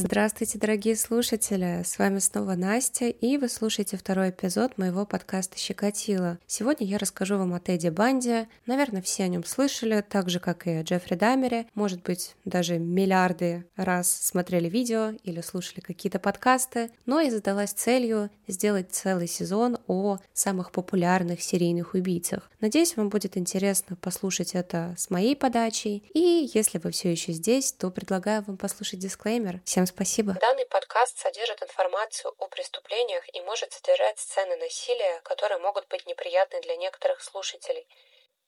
Здравствуйте, дорогие слушатели! С вами снова Настя, и вы слушаете второй эпизод моего подкаста «Щекотило». Сегодня я расскажу вам о Теди Банди. Наверное, все о нем слышали, так же, как и о Джеффри Дамере. Может быть, даже миллиарды раз смотрели видео или слушали какие-то подкасты. Но я задалась целью сделать целый сезон о самых популярных серийных убийцах. Надеюсь, вам будет интересно послушать это с моей подачей. И если вы все еще здесь, то предлагаю вам послушать дисклеймер. Всем спасибо. Данный подкаст содержит информацию о преступлениях и может содержать сцены насилия, которые могут быть неприятны для некоторых слушателей.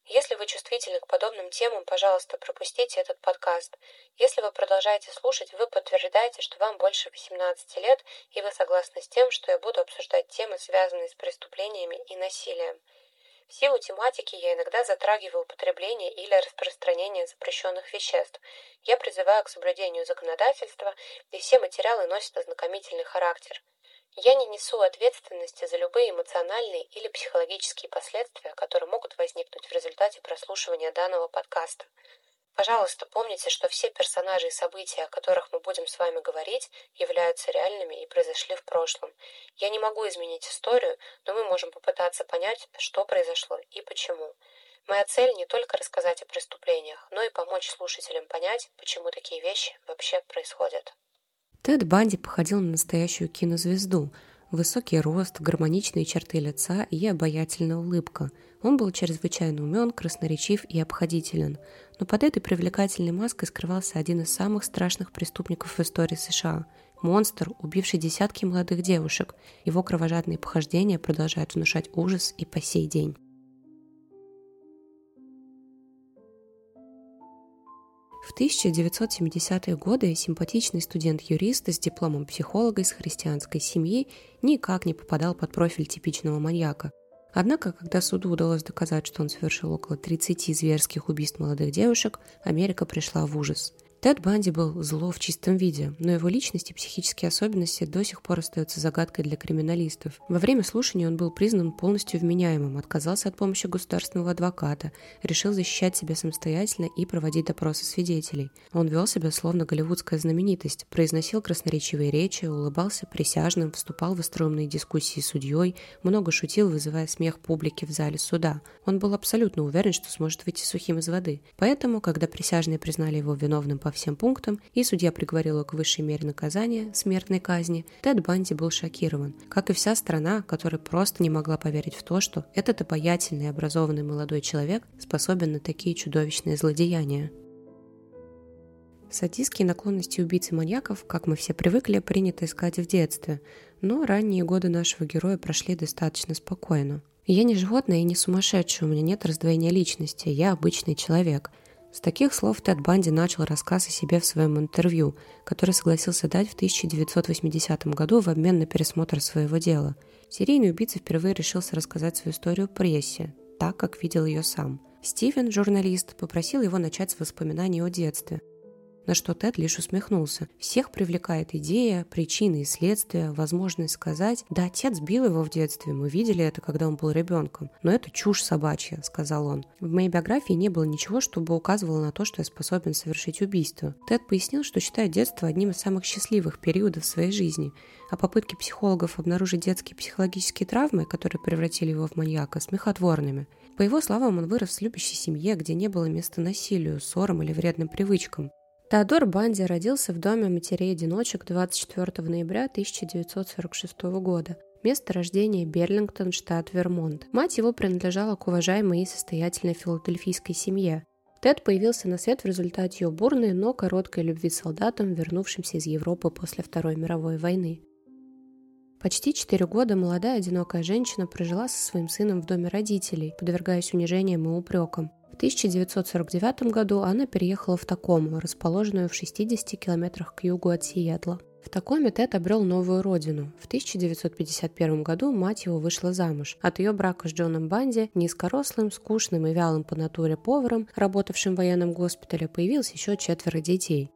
Если вы чувствительны к подобным темам, пожалуйста, пропустите этот подкаст. Если вы продолжаете слушать, вы подтверждаете, что вам больше 18 лет, и вы согласны с тем, что я буду обсуждать темы, связанные с преступлениями и насилием. В силу тематики я иногда затрагиваю употребление или распространение запрещенных веществ. Я призываю к соблюдению законодательства, и все материалы носят ознакомительный характер. Я не несу ответственности за любые эмоциональные или психологические последствия, которые могут возникнуть в результате прослушивания данного подкаста. Пожалуйста, помните, что все персонажи и события, о которых мы будем с вами говорить, являются реальными и произошли в прошлом. Я не могу изменить историю, но мы можем попытаться понять, что произошло и почему. Моя цель не только рассказать о преступлениях, но и помочь слушателям понять, почему такие вещи вообще происходят. Тед Банди походил на настоящую кинозвезду. Высокий рост, гармоничные черты лица и обаятельная улыбка. Он был чрезвычайно умен, красноречив и обходителен – но под этой привлекательной маской скрывался один из самых страшных преступников в истории США – монстр, убивший десятки молодых девушек. Его кровожадные похождения продолжают внушать ужас и по сей день. В 1970-е годы симпатичный студент-юрист с дипломом психолога из христианской семьи никак не попадал под профиль типичного маньяка. Однако, когда суду удалось доказать, что он совершил около 30 зверских убийств молодых девушек, Америка пришла в ужас – Тед Банди был зло в чистом виде, но его личность и психические особенности до сих пор остаются загадкой для криминалистов. Во время слушания он был признан полностью вменяемым, отказался от помощи государственного адвоката, решил защищать себя самостоятельно и проводить допросы свидетелей. Он вел себя словно голливудская знаменитость, произносил красноречивые речи, улыбался присяжным, вступал в остроумные дискуссии с судьей, много шутил, вызывая смех публики в зале суда. Он был абсолютно уверен, что сможет выйти сухим из воды. Поэтому, когда присяжные признали его виновным по по всем пунктам, и судья приговорил его к высшей мере наказания – смертной казни, Тед Банди был шокирован, как и вся страна, которая просто не могла поверить в то, что этот обаятельный и образованный молодой человек способен на такие чудовищные злодеяния. Садистские наклонности убийцы-маньяков, как мы все привыкли, принято искать в детстве, но ранние годы нашего героя прошли достаточно спокойно. Я не животное и не сумасшедший, у меня нет раздвоения личности, я обычный человек – с таких слов Тед Банди начал рассказ о себе в своем интервью, который согласился дать в 1980 году в обмен на пересмотр своего дела. Серийный убийца впервые решился рассказать свою историю прессе, так, как видел ее сам. Стивен, журналист, попросил его начать с воспоминаний о детстве на что Тед лишь усмехнулся. Всех привлекает идея, причины и следствия, возможность сказать «Да, отец бил его в детстве, мы видели это, когда он был ребенком, но это чушь собачья», — сказал он. В моей биографии не было ничего, чтобы указывало на то, что я способен совершить убийство. Тед пояснил, что считает детство одним из самых счастливых периодов своей жизни, а попытки психологов обнаружить детские психологические травмы, которые превратили его в маньяка, смехотворными. По его словам, он вырос в любящей семье, где не было места насилию, ссорам или вредным привычкам. Теодор Банди родился в доме матерей-одиночек 24 ноября 1946 года. Место рождения Берлингтон, штат Вермонт. Мать его принадлежала к уважаемой и состоятельной филадельфийской семье. Тед появился на свет в результате ее бурной, но короткой любви солдатам, вернувшимся из Европы после Второй мировой войны. Почти четыре года молодая одинокая женщина прожила со своим сыном в доме родителей, подвергаясь унижениям и упрекам. 1949 году она переехала в Такому, расположенную в 60 километрах к югу от Сиэтла. В Такоме Тед обрел новую родину. В 1951 году мать его вышла замуж. От ее брака с Джоном Банди, низкорослым, скучным и вялым по натуре поваром, работавшим в военном госпитале, появилось еще четверо детей.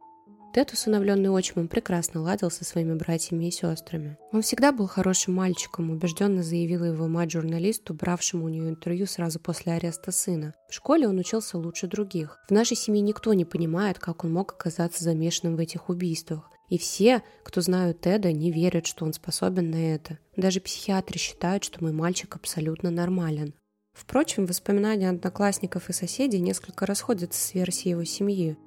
Тед, усыновленный отчимом, прекрасно ладил со своими братьями и сестрами. Он всегда был хорошим мальчиком, убежденно заявила его мать журналисту, бравшему у нее интервью сразу после ареста сына. В школе он учился лучше других. В нашей семье никто не понимает, как он мог оказаться замешанным в этих убийствах. И все, кто знают Теда, не верят, что он способен на это. Даже психиатры считают, что мой мальчик абсолютно нормален. Впрочем, воспоминания одноклассников и соседей несколько расходятся с версией его семьи.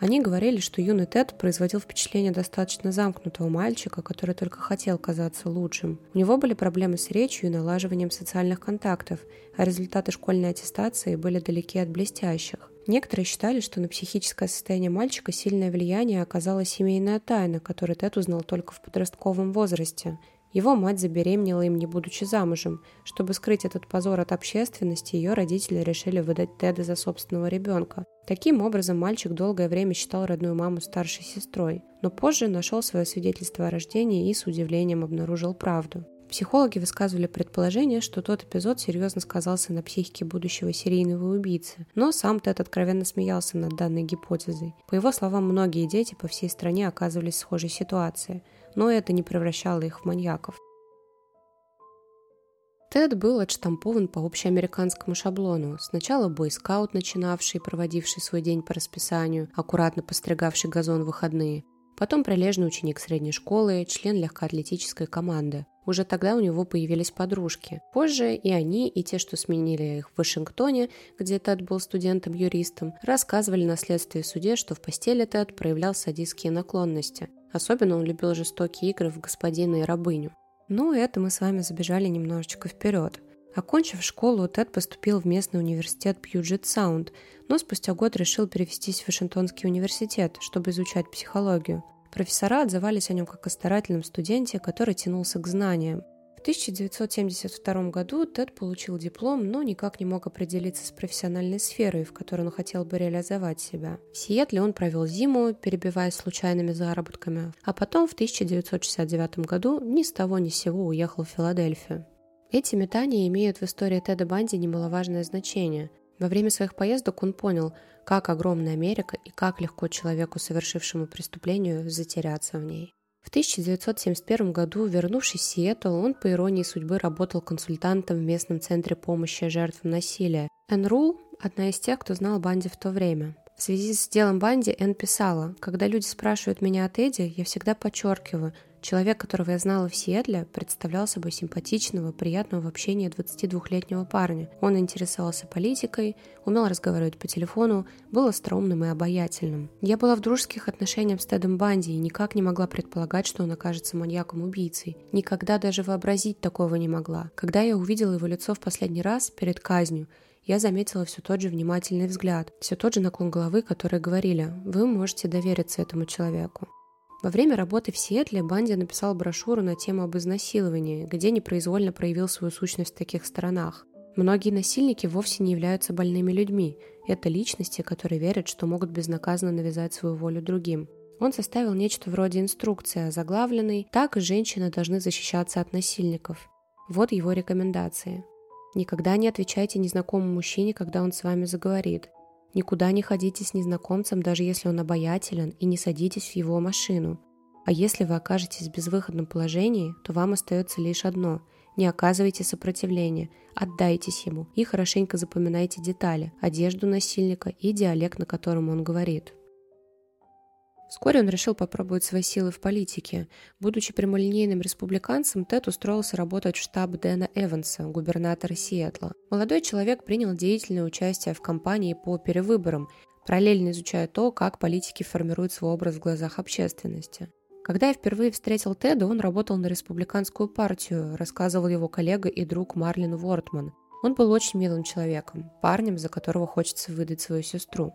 Они говорили, что юный Тед производил впечатление достаточно замкнутого мальчика, который только хотел казаться лучшим. У него были проблемы с речью и налаживанием социальных контактов, а результаты школьной аттестации были далеки от блестящих. Некоторые считали, что на психическое состояние мальчика сильное влияние оказала семейная тайна, которую Тед узнал только в подростковом возрасте – его мать забеременела им, не будучи замужем. Чтобы скрыть этот позор от общественности, ее родители решили выдать Теда за собственного ребенка. Таким образом, мальчик долгое время считал родную маму старшей сестрой, но позже нашел свое свидетельство о рождении и с удивлением обнаружил правду. Психологи высказывали предположение, что тот эпизод серьезно сказался на психике будущего серийного убийцы, но сам Тед откровенно смеялся над данной гипотезой. По его словам, многие дети по всей стране оказывались в схожей ситуации – но это не превращало их в маньяков. Тед был отштампован по общеамериканскому шаблону. Сначала бойскаут, начинавший, проводивший свой день по расписанию, аккуратно постригавший газон в выходные. Потом прилежный ученик средней школы, член легкоатлетической команды. Уже тогда у него появились подружки. Позже и они, и те, что сменили их в Вашингтоне, где Тед был студентом-юристом, рассказывали на следствии суде, что в постели Тед проявлял садистские наклонности. Особенно он любил жестокие игры в господина и рабыню. Ну, это мы с вами забежали немножечко вперед. Окончив школу, Тед поступил в местный университет Пьюджет Саунд, но спустя год решил перевестись в Вашингтонский университет, чтобы изучать психологию. Профессора отзывались о нем как о старательном студенте, который тянулся к знаниям. В 1972 году Тед получил диплом, но никак не мог определиться с профессиональной сферой, в которой он хотел бы реализовать себя. В Сиэтле он провел зиму, перебиваясь случайными заработками, а потом в 1969 году ни с того ни с сего уехал в Филадельфию. Эти метания имеют в истории Теда Банди немаловажное значение. Во время своих поездок он понял, как огромна Америка и как легко человеку, совершившему преступление, затеряться в ней. В 1971 году, вернувшись в Сиэтл, он, по иронии судьбы, работал консультантом в местном центре помощи жертвам насилия. Энн Рул – одна из тех, кто знал Банди в то время. В связи с делом Банди Энн писала, «Когда люди спрашивают меня о Теди, я всегда подчеркиваю, Человек, которого я знала в Сиэтле, представлял собой симпатичного, приятного в общении 22-летнего парня. Он интересовался политикой, умел разговаривать по телефону, был остроумным и обаятельным. Я была в дружеских отношениях с Тедом Банди и никак не могла предполагать, что он окажется маньяком-убийцей. Никогда даже вообразить такого не могла. Когда я увидела его лицо в последний раз перед казнью, я заметила все тот же внимательный взгляд, все тот же наклон головы, которые говорили «Вы можете довериться этому человеку». Во время работы в Сиэтле Банди написал брошюру на тему об изнасиловании, где непроизвольно проявил свою сущность в таких сторонах. Многие насильники вовсе не являются больными людьми. Это личности, которые верят, что могут безнаказанно навязать свою волю другим. Он составил нечто вроде инструкции, заглавленной «Так женщины должны защищаться от насильников». Вот его рекомендации. Никогда не отвечайте незнакомому мужчине, когда он с вами заговорит. Никуда не ходите с незнакомцем, даже если он обаятелен, и не садитесь в его машину. А если вы окажетесь в безвыходном положении, то вам остается лишь одно – не оказывайте сопротивления, отдайтесь ему и хорошенько запоминайте детали, одежду насильника и диалект, на котором он говорит. Вскоре он решил попробовать свои силы в политике. Будучи прямолинейным республиканцем, Тед устроился работать в штаб Дэна Эванса, губернатора Сиэтла. Молодой человек принял деятельное участие в кампании по перевыборам, параллельно изучая то, как политики формируют свой образ в глазах общественности. Когда я впервые встретил Теда, он работал на республиканскую партию, рассказывал его коллега и друг Марлин Вортман. Он был очень милым человеком, парнем, за которого хочется выдать свою сестру.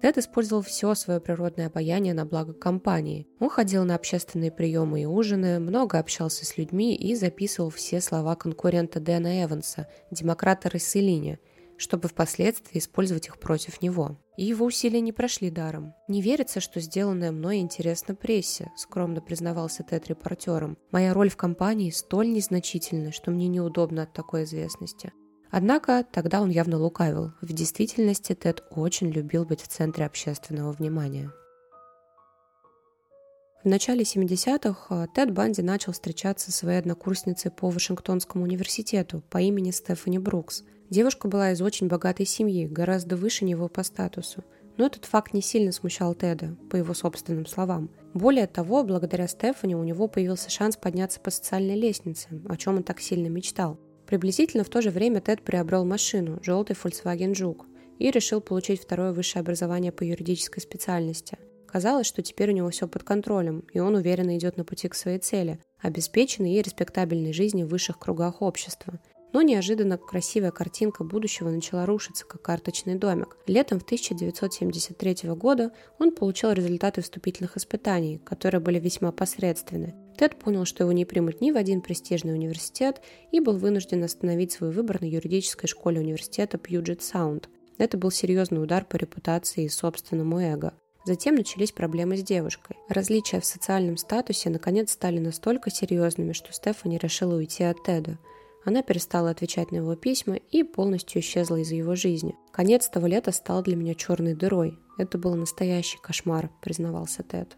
Тед использовал все свое природное обаяние на благо компании. Он ходил на общественные приемы и ужины, много общался с людьми и записывал все слова конкурента Дэна Эванса, демократа Расселине, чтобы впоследствии использовать их против него. И его усилия не прошли даром. «Не верится, что сделанное мной интересно прессе», – скромно признавался Тед репортером. «Моя роль в компании столь незначительна, что мне неудобно от такой известности. Однако тогда он явно лукавил. В действительности Тед очень любил быть в центре общественного внимания. В начале 70-х э, Тед Банди начал встречаться со своей однокурсницей по Вашингтонскому университету по имени Стефани Брукс. Девушка была из очень богатой семьи, гораздо выше него по статусу. Но этот факт не сильно смущал Теда, по его собственным словам. Более того, благодаря Стефани у него появился шанс подняться по социальной лестнице, о чем он так сильно мечтал. Приблизительно в то же время Тед приобрел машину, желтый Volkswagen Жук, и решил получить второе высшее образование по юридической специальности. Казалось, что теперь у него все под контролем, и он уверенно идет на пути к своей цели – обеспеченной и респектабельной жизни в высших кругах общества. Но неожиданно красивая картинка будущего начала рушиться, как карточный домик. Летом в 1973 года он получил результаты вступительных испытаний, которые были весьма посредственны. Тед понял, что его не примут ни в один престижный университет и был вынужден остановить свой выбор на юридической школе университета Puget Sound. Это был серьезный удар по репутации и собственному эго. Затем начались проблемы с девушкой. Различия в социальном статусе наконец стали настолько серьезными, что Стефани решила уйти от Теда. Она перестала отвечать на его письма и полностью исчезла из его жизни. Конец того лета стал для меня черной дырой. Это был настоящий кошмар, признавался Тед.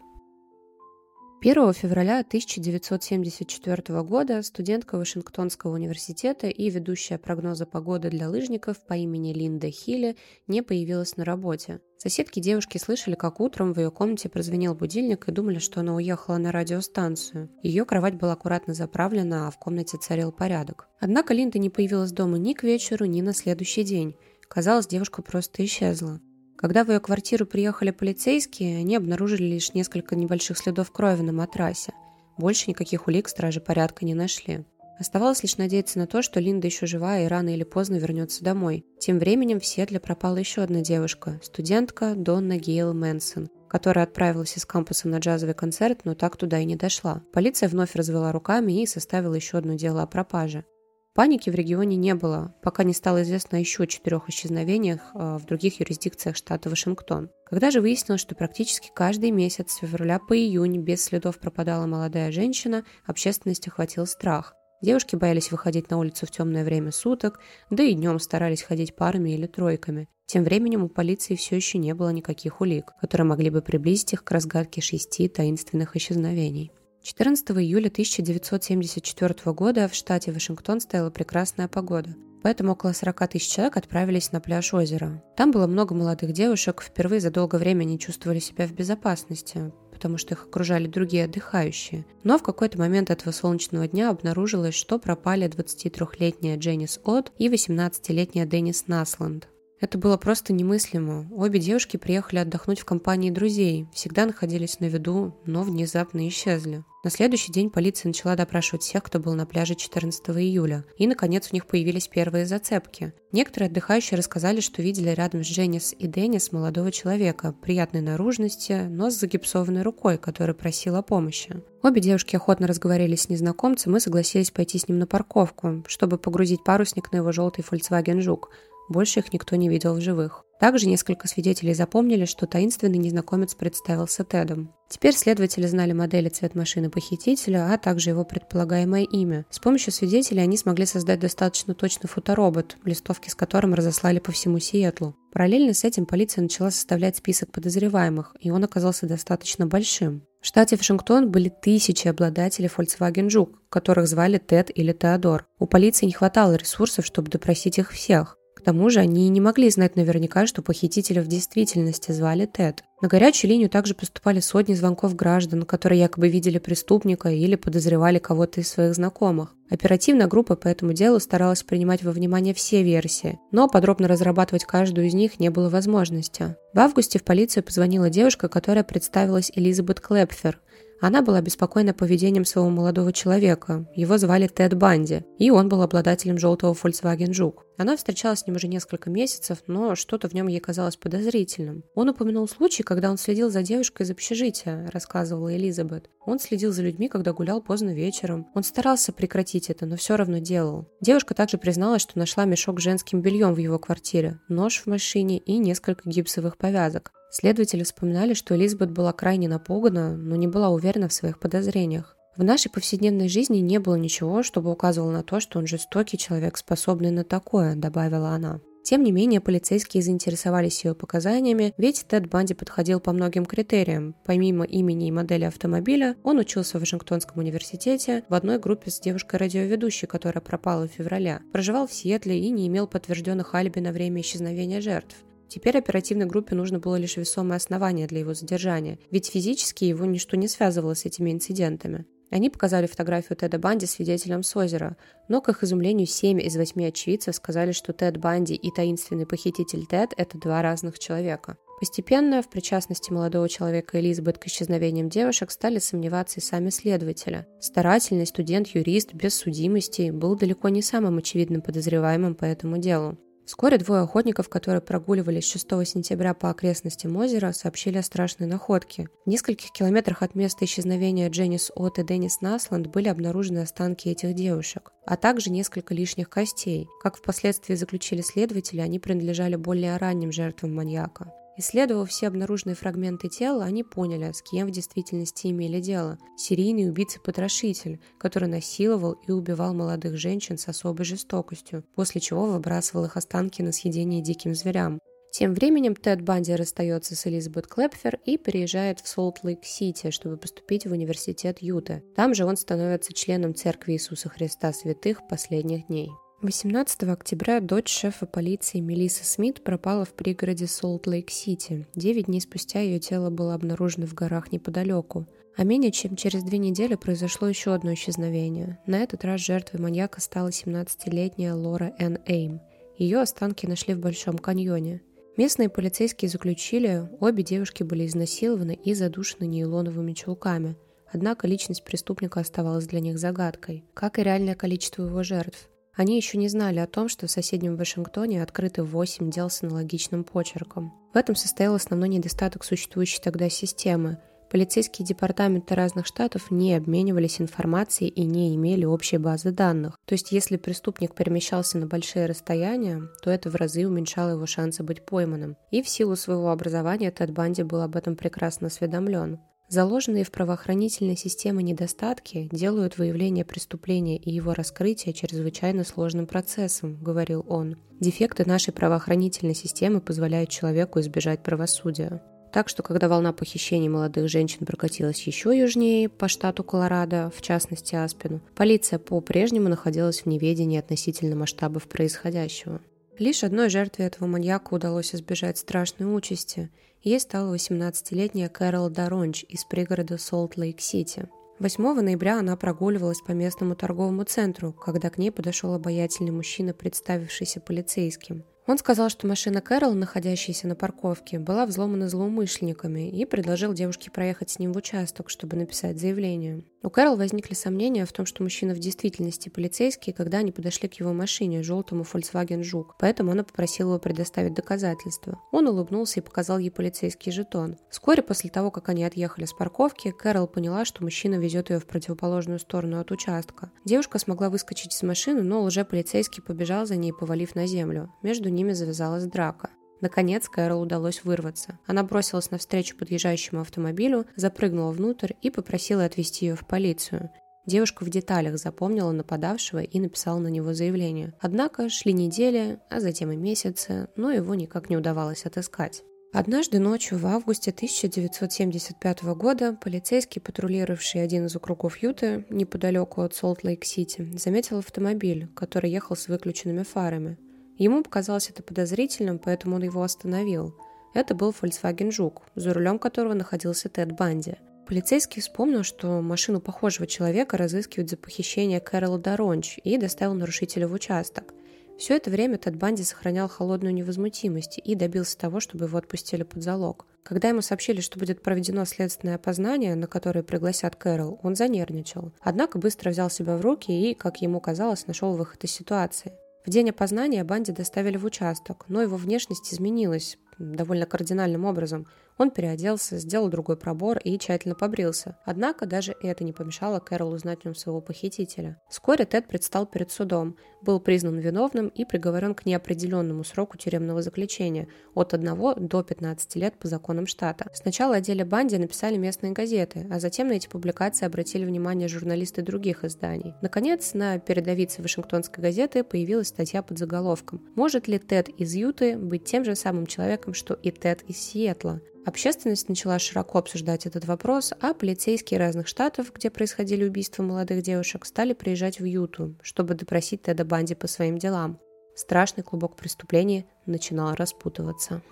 1 февраля 1974 года студентка Вашингтонского университета и ведущая прогноза погоды для лыжников по имени Линда Хилли не появилась на работе. Соседки девушки слышали, как утром в ее комнате прозвенел будильник и думали, что она уехала на радиостанцию. Ее кровать была аккуратно заправлена, а в комнате царил порядок. Однако Линда не появилась дома ни к вечеру, ни на следующий день. Казалось, девушка просто исчезла. Когда в ее квартиру приехали полицейские, они обнаружили лишь несколько небольших следов крови на матрасе. Больше никаких улик стражи порядка не нашли. Оставалось лишь надеяться на то, что Линда еще жива и рано или поздно вернется домой. Тем временем в Сиэтле пропала еще одна девушка, студентка Донна Гейл Мэнсон, которая отправилась из кампуса на джазовый концерт, но так туда и не дошла. Полиция вновь развела руками и составила еще одно дело о пропаже. Паники в регионе не было, пока не стало известно о еще четырех исчезновениях э, в других юрисдикциях штата Вашингтон. Когда же выяснилось, что практически каждый месяц с февраля по июнь без следов пропадала молодая женщина, общественность охватил страх. Девушки боялись выходить на улицу в темное время суток, да и днем старались ходить парами или тройками. Тем временем у полиции все еще не было никаких улик, которые могли бы приблизить их к разгадке шести таинственных исчезновений. 14 июля 1974 года в штате Вашингтон стояла прекрасная погода, поэтому около 40 тысяч человек отправились на пляж озера. Там было много молодых девушек, впервые за долгое время они чувствовали себя в безопасности, потому что их окружали другие отдыхающие. Но в какой-то момент этого солнечного дня обнаружилось, что пропали 23-летняя Дженнис От и 18-летняя Деннис Насланд. Это было просто немыслимо. Обе девушки приехали отдохнуть в компании друзей, всегда находились на виду, но внезапно исчезли. На следующий день полиция начала допрашивать всех, кто был на пляже 14 июля, и, наконец, у них появились первые зацепки. Некоторые отдыхающие рассказали, что видели рядом с Дженнис и Деннис молодого человека, приятной наружности, но с загипсованной рукой, который просил о помощи. Обе девушки охотно разговаривали с незнакомцем и согласились пойти с ним на парковку, чтобы погрузить парусник на его желтый Volkswagen Жук, больше их никто не видел в живых. Также несколько свидетелей запомнили, что таинственный незнакомец представился Тедом. Теперь следователи знали модели цвет машины похитителя, а также его предполагаемое имя. С помощью свидетелей они смогли создать достаточно точный фоторобот, листовки с которым разослали по всему Сиэтлу. Параллельно с этим полиция начала составлять список подозреваемых, и он оказался достаточно большим. В штате Вашингтон были тысячи обладателей Volkswagen Жук, которых звали Тед или Теодор. У полиции не хватало ресурсов, чтобы допросить их всех. К тому же они не могли знать наверняка, что похитителя в действительности звали Тед. На горячую линию также поступали сотни звонков граждан, которые якобы видели преступника или подозревали кого-то из своих знакомых. Оперативная группа по этому делу старалась принимать во внимание все версии, но подробно разрабатывать каждую из них не было возможности. В августе в полицию позвонила девушка, которая представилась Элизабет Клэпфер – она была обеспокоена поведением своего молодого человека. Его звали Тед Банди, и он был обладателем желтого Volkswagen Жук. Она встречалась с ним уже несколько месяцев, но что-то в нем ей казалось подозрительным. Он упомянул случай, когда он следил за девушкой из общежития, рассказывала Элизабет. Он следил за людьми, когда гулял поздно вечером. Он старался прекратить это, но все равно делал. Девушка также призналась, что нашла мешок с женским бельем в его квартире, нож в машине и несколько гипсовых повязок. Следователи вспоминали, что Элизабет была крайне напугана, но не была уверена в своих подозрениях. В нашей повседневной жизни не было ничего, чтобы указывало на то, что он жестокий человек, способный на такое, добавила она. Тем не менее, полицейские заинтересовались ее показаниями, ведь Тед Банди подходил по многим критериям. Помимо имени и модели автомобиля, он учился в Вашингтонском университете в одной группе с девушкой-радиоведущей, которая пропала в феврале, проживал в Сиэтле и не имел подтвержденных алиби на время исчезновения жертв. Теперь оперативной группе нужно было лишь весомое основание для его задержания, ведь физически его ничто не связывало с этими инцидентами. Они показали фотографию Теда Банди свидетелям с озера, но, к их изумлению, 7 из 8 очевидцев сказали, что Тед Банди и таинственный похититель Тед – это два разных человека. Постепенно в причастности молодого человека Элизабет к исчезновениям девушек стали сомневаться и сами следователи. Старательный студент-юрист без судимости был далеко не самым очевидным подозреваемым по этому делу. Вскоре двое охотников, которые прогуливались 6 сентября по окрестностям озера, сообщили о страшной находке. В нескольких километрах от места исчезновения Дженнис От и Деннис Насланд были обнаружены останки этих девушек, а также несколько лишних костей. Как впоследствии заключили следователи, они принадлежали более ранним жертвам маньяка. Исследовав все обнаруженные фрагменты тела, они поняли, с кем в действительности имели дело. Серийный убийца-потрошитель, который насиловал и убивал молодых женщин с особой жестокостью, после чего выбрасывал их останки на съедение диким зверям. Тем временем Тед Банди расстается с Элизабет Клэпфер и переезжает в Солт-Лейк-Сити, чтобы поступить в университет Юта. Там же он становится членом Церкви Иисуса Христа Святых последних дней. 18 октября дочь шефа полиции Мелисса Смит пропала в пригороде Солт-Лейк-Сити. Девять дней спустя ее тело было обнаружено в горах неподалеку. А менее чем через две недели произошло еще одно исчезновение. На этот раз жертвой маньяка стала 17-летняя Лора Энн Эйм. Ее останки нашли в Большом каньоне. Местные полицейские заключили, обе девушки были изнасилованы и задушены нейлоновыми чулками. Однако личность преступника оставалась для них загадкой, как и реальное количество его жертв. Они еще не знали о том, что в соседнем Вашингтоне открыты 8 дел с аналогичным почерком. В этом состоял основной недостаток существующей тогда системы. Полицейские департаменты разных штатов не обменивались информацией и не имели общей базы данных. То есть, если преступник перемещался на большие расстояния, то это в разы уменьшало его шансы быть пойманным. И в силу своего образования Тед Банди был об этом прекрасно осведомлен. Заложенные в правоохранительной системе недостатки делают выявление преступления и его раскрытие чрезвычайно сложным процессом, говорил он. Дефекты нашей правоохранительной системы позволяют человеку избежать правосудия. Так что, когда волна похищений молодых женщин прокатилась еще южнее, по штату Колорадо, в частности Аспину, полиция по-прежнему находилась в неведении относительно масштабов происходящего. Лишь одной жертве этого маньяка удалось избежать страшной участи – Ей стала 18-летняя Кэрол Даронч из пригорода Солт-Лейк-Сити. 8 ноября она прогуливалась по местному торговому центру, когда к ней подошел обаятельный мужчина, представившийся полицейским. Он сказал, что машина Кэрол, находящаяся на парковке, была взломана злоумышленниками и предложил девушке проехать с ним в участок, чтобы написать заявление. У Кэрол возникли сомнения в том, что мужчина в действительности полицейский, когда они подошли к его машине, желтому Volkswagen Жук, поэтому она попросила его предоставить доказательства. Он улыбнулся и показал ей полицейский жетон. Вскоре после того, как они отъехали с парковки, Кэрол поняла, что мужчина везет ее в противоположную сторону от участка. Девушка смогла выскочить из машины, но лже-полицейский побежал за ней, повалив на землю. Между ними завязалась драка. Наконец Кэрол удалось вырваться. Она бросилась навстречу подъезжающему автомобилю, запрыгнула внутрь и попросила отвезти ее в полицию. Девушка в деталях запомнила нападавшего и написала на него заявление. Однако шли недели, а затем и месяцы, но его никак не удавалось отыскать. Однажды ночью в августе 1975 года полицейский, патрулировавший один из округов Юты неподалеку от Солт-Лейк-Сити, заметил автомобиль, который ехал с выключенными фарами. Ему показалось это подозрительным, поэтому он его остановил. Это был Volkswagen Жук, за рулем которого находился Тед Банди. Полицейский вспомнил, что машину похожего человека разыскивают за похищение Кэрола Доронч и доставил нарушителя в участок. Все это время Тед Банди сохранял холодную невозмутимость и добился того, чтобы его отпустили под залог. Когда ему сообщили, что будет проведено следственное опознание, на которое пригласят Кэрол, он занервничал. Однако быстро взял себя в руки и, как ему казалось, нашел выход из ситуации. В день опознания Банди доставили в участок, но его внешность изменилась довольно кардинальным образом. Он переоделся, сделал другой пробор и тщательно побрился. Однако даже это не помешало Кэрол узнать в нем своего похитителя. Вскоре Тед предстал перед судом, был признан виновным и приговорен к неопределенному сроку тюремного заключения от 1 до 15 лет по законам штата. Сначала о деле Банди написали местные газеты, а затем на эти публикации обратили внимание журналисты других изданий. Наконец, на передовице Вашингтонской газеты появилась статья под заголовком «Может ли Тед из Юты быть тем же самым человеком, что и Тед из Сиэтла?» Общественность начала широко обсуждать этот вопрос, а полицейские разных штатов, где происходили убийства молодых девушек, стали приезжать в Юту, чтобы допросить Теда Банди по своим делам. Страшный клубок преступлений начинал распутываться.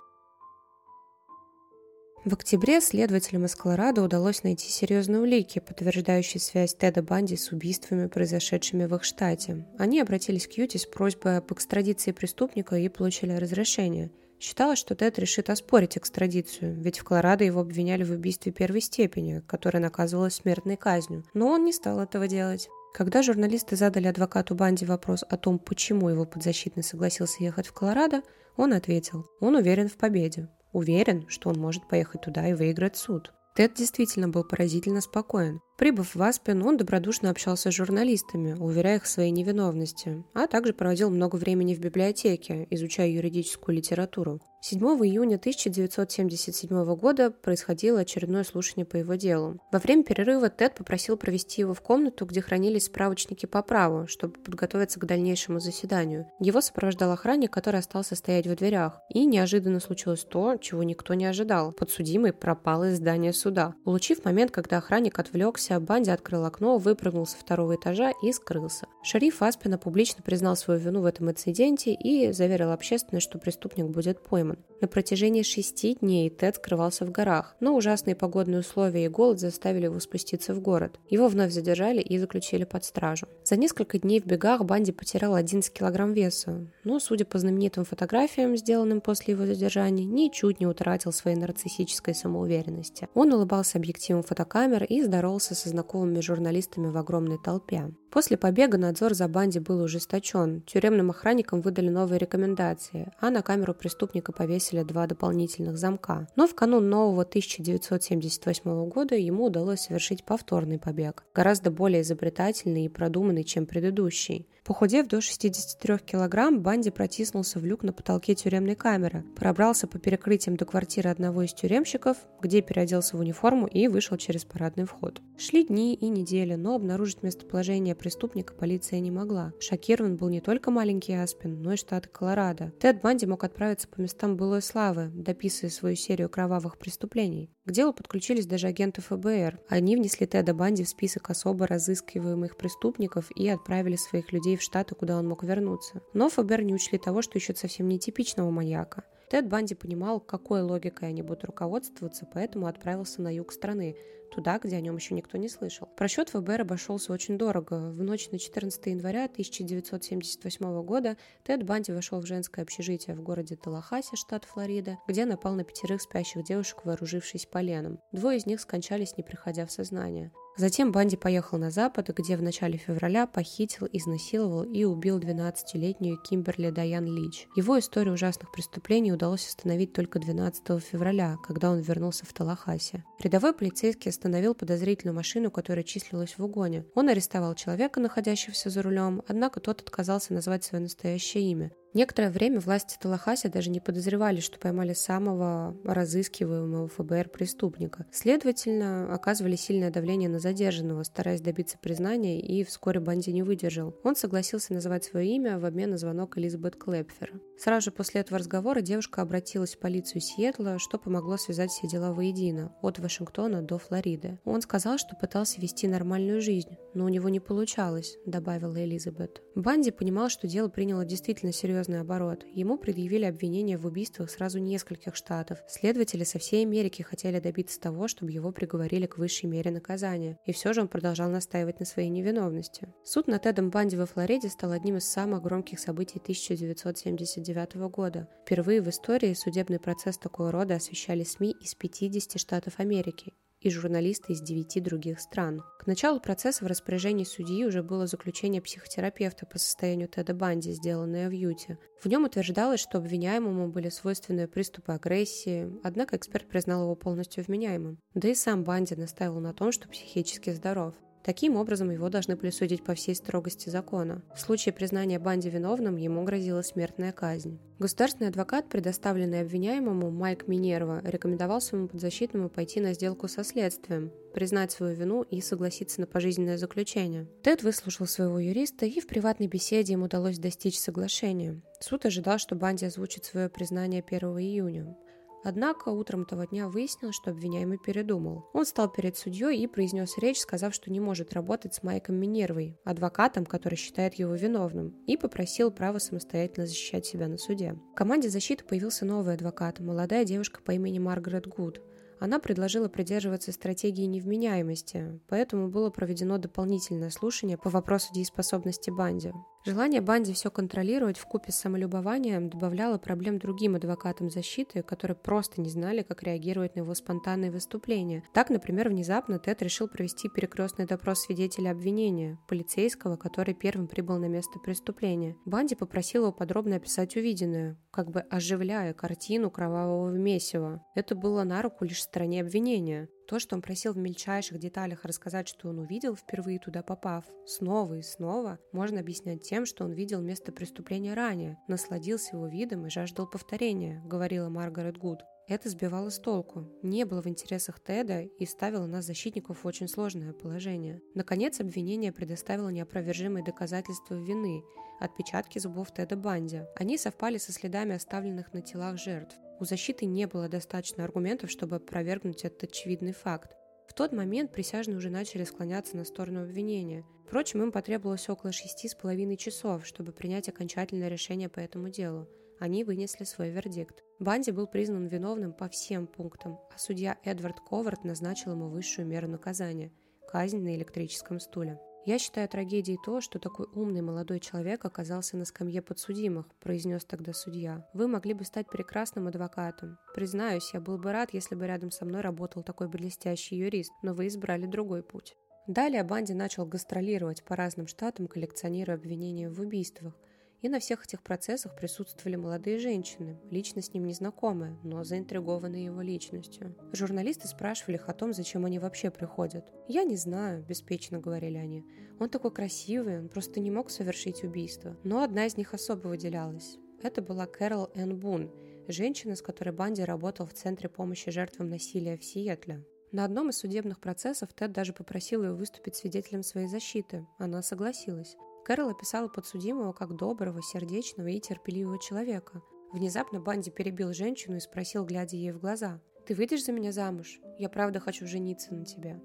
В октябре следователям из Колорадо удалось найти серьезные улики, подтверждающие связь Теда Банди с убийствами, произошедшими в их штате. Они обратились к Юти с просьбой об экстрадиции преступника и получили разрешение. Считалось, что Тед решит оспорить экстрадицию, ведь в Колорадо его обвиняли в убийстве первой степени, которое наказывалось смертной казнью. Но он не стал этого делать. Когда журналисты задали адвокату Банди вопрос о том, почему его подзащитный согласился ехать в Колорадо, он ответил, он уверен в победе. Уверен, что он может поехать туда и выиграть суд. Тед действительно был поразительно спокоен. Прибыв в Аспен, он добродушно общался с журналистами, уверяя их в своей невиновности, а также проводил много времени в библиотеке, изучая юридическую литературу. 7 июня 1977 года происходило очередное слушание по его делу. Во время перерыва Тед попросил провести его в комнату, где хранились справочники по праву, чтобы подготовиться к дальнейшему заседанию. Его сопровождал охранник, который остался стоять в дверях. И неожиданно случилось то, чего никто не ожидал. Подсудимый пропал из здания суда. Улучив момент, когда охранник отвлекся, Банди открыл окно, выпрыгнул со второго этажа и скрылся. Шериф Аспина публично признал свою вину в этом инциденте и заверил общественность, что преступник будет пойман. На протяжении шести дней Тед скрывался в горах, но ужасные погодные условия и голод заставили его спуститься в город. Его вновь задержали и заключили под стражу. За несколько дней в бегах Банди потерял 11 килограмм веса, но, судя по знаменитым фотографиям, сделанным после его задержания, ничуть не утратил своей нарциссической самоуверенности. Он улыбался объективом фотокамер и здоровался со знакомыми журналистами в огромной толпе. После побега надзор за Банди был ужесточен, тюремным охранникам выдали новые рекомендации, а на камеру преступника повесили два дополнительных замка. Но в канун нового 1978 года ему удалось совершить повторный побег, гораздо более изобретательный и продуманный, чем предыдущий. Похудев до 63 килограмм, Банди протиснулся в люк на потолке тюремной камеры, пробрался по перекрытиям до квартиры одного из тюремщиков, где переоделся в униформу и вышел через парадный вход. Шли дни и недели, но обнаружить местоположение преступника полиция не могла. Шокирован был не только маленький Аспин, но и штат Колорадо. Тед Банди мог отправиться по местам былой славы, дописывая свою серию кровавых преступлений. К делу подключились даже агенты ФБР. Они внесли Теда Банди в список особо разыскиваемых преступников и отправили своих людей в Штаты, куда он мог вернуться. Но ФБР не учли того, что ищут совсем нетипичного маньяка. Тед Банди понимал, какой логикой они будут руководствоваться, поэтому отправился на юг страны, туда, где о нем еще никто не слышал. Просчет ФБР обошелся очень дорого. В ночь на 14 января 1978 года Тед Банди вошел в женское общежитие в городе Талахаси, штат Флорида, где напал на пятерых спящих девушек, вооружившись поленом. Двое из них скончались, не приходя в сознание. Затем Банди поехал на Запад, где в начале февраля похитил, изнасиловал и убил 12-летнюю Кимберли Даян Лич. Его историю ужасных преступлений удалось остановить только 12 февраля, когда он вернулся в Талахасе. Рядовой полицейский остановил подозрительную машину, которая числилась в угоне. Он арестовал человека, находящегося за рулем, однако тот отказался назвать свое настоящее имя. Некоторое время власти Талахаси даже не подозревали, что поймали самого разыскиваемого ФБР преступника. Следовательно, оказывали сильное давление на задержанного, стараясь добиться признания, и вскоре Банди не выдержал. Он согласился называть свое имя в обмен на звонок Элизабет Клэпфер. Сразу же после этого разговора девушка обратилась в полицию Сиэтла, что помогло связать все дела воедино, от Вашингтона до Флориды. Он сказал, что пытался вести нормальную жизнь, но у него не получалось, добавила Элизабет. Банди понимал, что дело приняло действительно серьезный серьезный оборот. Ему предъявили обвинения в убийствах сразу нескольких штатов. Следователи со всей Америки хотели добиться того, чтобы его приговорили к высшей мере наказания. И все же он продолжал настаивать на своей невиновности. Суд над Тедом Банди во Флориде стал одним из самых громких событий 1979 года. Впервые в истории судебный процесс такого рода освещали СМИ из 50 штатов Америки и журналисты из девяти других стран. К началу процесса в распоряжении судьи уже было заключение психотерапевта по состоянию Теда Банди, сделанное в Юте. В нем утверждалось, что обвиняемому были свойственны приступы агрессии, однако эксперт признал его полностью вменяемым. Да и сам Банди настаивал на том, что психически здоров. Таким образом, его должны были судить по всей строгости закона. В случае признания Банди виновным ему грозила смертная казнь. Государственный адвокат, предоставленный обвиняемому Майк Минерва, рекомендовал своему подзащитному пойти на сделку со следствием, признать свою вину и согласиться на пожизненное заключение. Тед выслушал своего юриста, и в приватной беседе им удалось достичь соглашения. Суд ожидал, что Банди озвучит свое признание 1 июня. Однако утром того дня выяснилось, что обвиняемый передумал. Он стал перед судьей и произнес речь, сказав, что не может работать с Майком Минервой, адвокатом, который считает его виновным, и попросил право самостоятельно защищать себя на суде. В команде защиты появился новый адвокат, молодая девушка по имени Маргарет Гуд. Она предложила придерживаться стратегии невменяемости, поэтому было проведено дополнительное слушание по вопросу дееспособности Банди. Желание Банди все контролировать в купе с самолюбованием добавляло проблем другим адвокатам защиты, которые просто не знали, как реагировать на его спонтанные выступления. Так, например, внезапно Тед решил провести перекрестный допрос свидетеля обвинения, полицейского, который первым прибыл на место преступления. Банди попросил его подробно описать увиденное, как бы оживляя картину кровавого месива. Это было на руку лишь стороне обвинения. То, что он просил в мельчайших деталях рассказать, что он увидел, впервые туда попав, снова и снова, можно объяснять тем, что он видел место преступления ранее, насладился его видом и жаждал повторения, говорила Маргарет Гуд. Это сбивало с толку, не было в интересах Теда и ставило нас, защитников, в очень сложное положение. Наконец, обвинение предоставило неопровержимые доказательства вины – отпечатки зубов Теда Банди. Они совпали со следами, оставленных на телах жертв. У защиты не было достаточно аргументов, чтобы опровергнуть этот очевидный факт. В тот момент присяжные уже начали склоняться на сторону обвинения. Впрочем, им потребовалось около шести с половиной часов, чтобы принять окончательное решение по этому делу. Они вынесли свой вердикт. Банди был признан виновным по всем пунктам, а судья Эдвард Ковард назначил ему высшую меру наказания – казнь на электрическом стуле. «Я считаю трагедией то, что такой умный молодой человек оказался на скамье подсудимых», – произнес тогда судья. «Вы могли бы стать прекрасным адвокатом. Признаюсь, я был бы рад, если бы рядом со мной работал такой блестящий юрист, но вы избрали другой путь». Далее Банди начал гастролировать по разным штатам, коллекционируя обвинения в убийствах. И на всех этих процессах присутствовали молодые женщины, лично с ним незнакомые, но заинтригованные его личностью. Журналисты спрашивали их о том, зачем они вообще приходят. «Я не знаю», – беспечно говорили они. «Он такой красивый, он просто не мог совершить убийство». Но одна из них особо выделялась. Это была Кэрол Энн Бун, женщина, с которой Банди работал в Центре помощи жертвам насилия в Сиэтле. На одном из судебных процессов Тед даже попросил ее выступить свидетелем своей защиты. Она согласилась. Кэрол описала подсудимого как доброго, сердечного и терпеливого человека. Внезапно Банди перебил женщину и спросил, глядя ей в глаза, «Ты выйдешь за меня замуж? Я правда хочу жениться на тебе».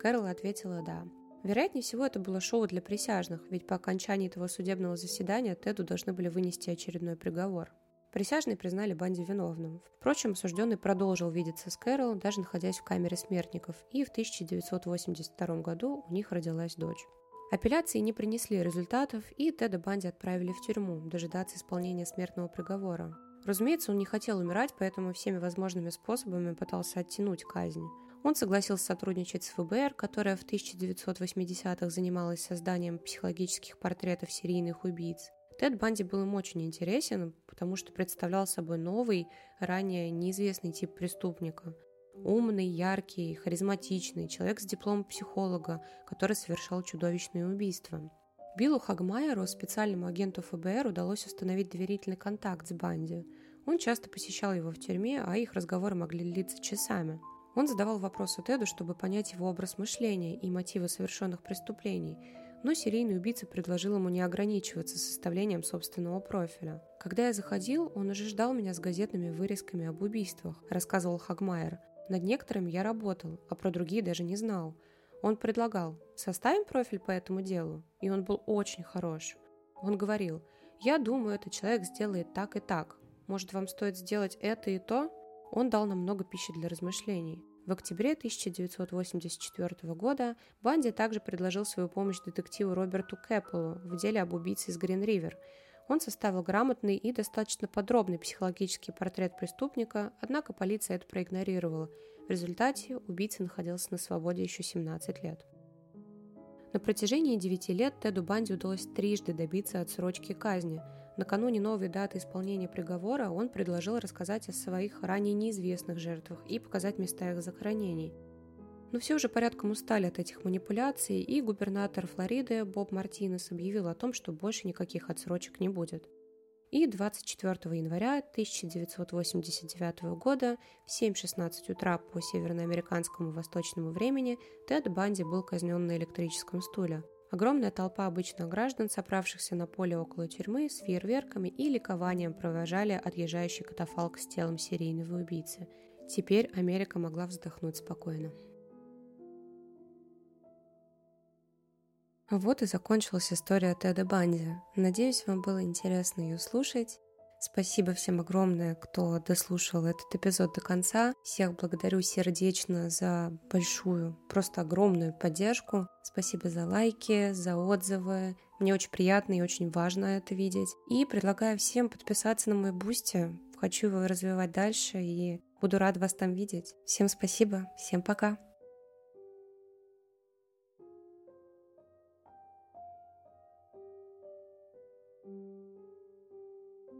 Кэрол ответила «да». Вероятнее всего, это было шоу для присяжных, ведь по окончании этого судебного заседания Теду должны были вынести очередной приговор. Присяжные признали Банди виновным. Впрочем, осужденный продолжил видеться с Кэрол, даже находясь в камере смертников, и в 1982 году у них родилась дочь. Апелляции не принесли результатов, и Теда Банди отправили в тюрьму дожидаться исполнения смертного приговора. Разумеется, он не хотел умирать, поэтому всеми возможными способами пытался оттянуть казнь. Он согласился сотрудничать с ФБР, которая в 1980-х занималась созданием психологических портретов серийных убийц. Тед Банди был им очень интересен, потому что представлял собой новый, ранее неизвестный тип преступника. Умный, яркий, харизматичный, человек с дипломом психолога, который совершал чудовищные убийства. Биллу Хагмайеру, специальному агенту ФБР, удалось установить доверительный контакт с Банди. Он часто посещал его в тюрьме, а их разговоры могли длиться часами. Он задавал вопросы Теду, чтобы понять его образ мышления и мотивы совершенных преступлений, но серийный убийца предложил ему не ограничиваться составлением собственного профиля. «Когда я заходил, он уже ждал меня с газетными вырезками об убийствах», рассказывал Хагмайер. Над некоторыми я работал, а про другие даже не знал. Он предлагал, составим профиль по этому делу, и он был очень хорош. Он говорил, я думаю, этот человек сделает так и так. Может, вам стоит сделать это и то? Он дал нам много пищи для размышлений. В октябре 1984 года Банди также предложил свою помощь детективу Роберту Кэппелу в деле об убийце из Грин-Ривер – он составил грамотный и достаточно подробный психологический портрет преступника, однако полиция это проигнорировала. В результате убийца находился на свободе еще 17 лет. На протяжении 9 лет Теду Банди удалось трижды добиться отсрочки казни. Накануне новой даты исполнения приговора он предложил рассказать о своих ранее неизвестных жертвах и показать места их захоронений – но все уже порядком устали от этих манипуляций, и губернатор Флориды Боб Мартинес объявил о том, что больше никаких отсрочек не будет. И 24 января 1989 года в 7.16 утра по североамериканскому восточному времени Тед Банди был казнен на электрическом стуле. Огромная толпа обычных граждан, собравшихся на поле около тюрьмы, с фейерверками и ликованием провожали отъезжающий катафалк с телом серийного убийцы. Теперь Америка могла вздохнуть спокойно. Вот и закончилась история Теда Банди. Надеюсь, вам было интересно ее слушать. Спасибо всем огромное, кто дослушал этот эпизод до конца. Всех благодарю сердечно за большую, просто огромную поддержку. Спасибо за лайки, за отзывы. Мне очень приятно и очень важно это видеть. И предлагаю всем подписаться на мой бусти. Хочу его развивать дальше и буду рад вас там видеть. Всем спасибо, всем пока.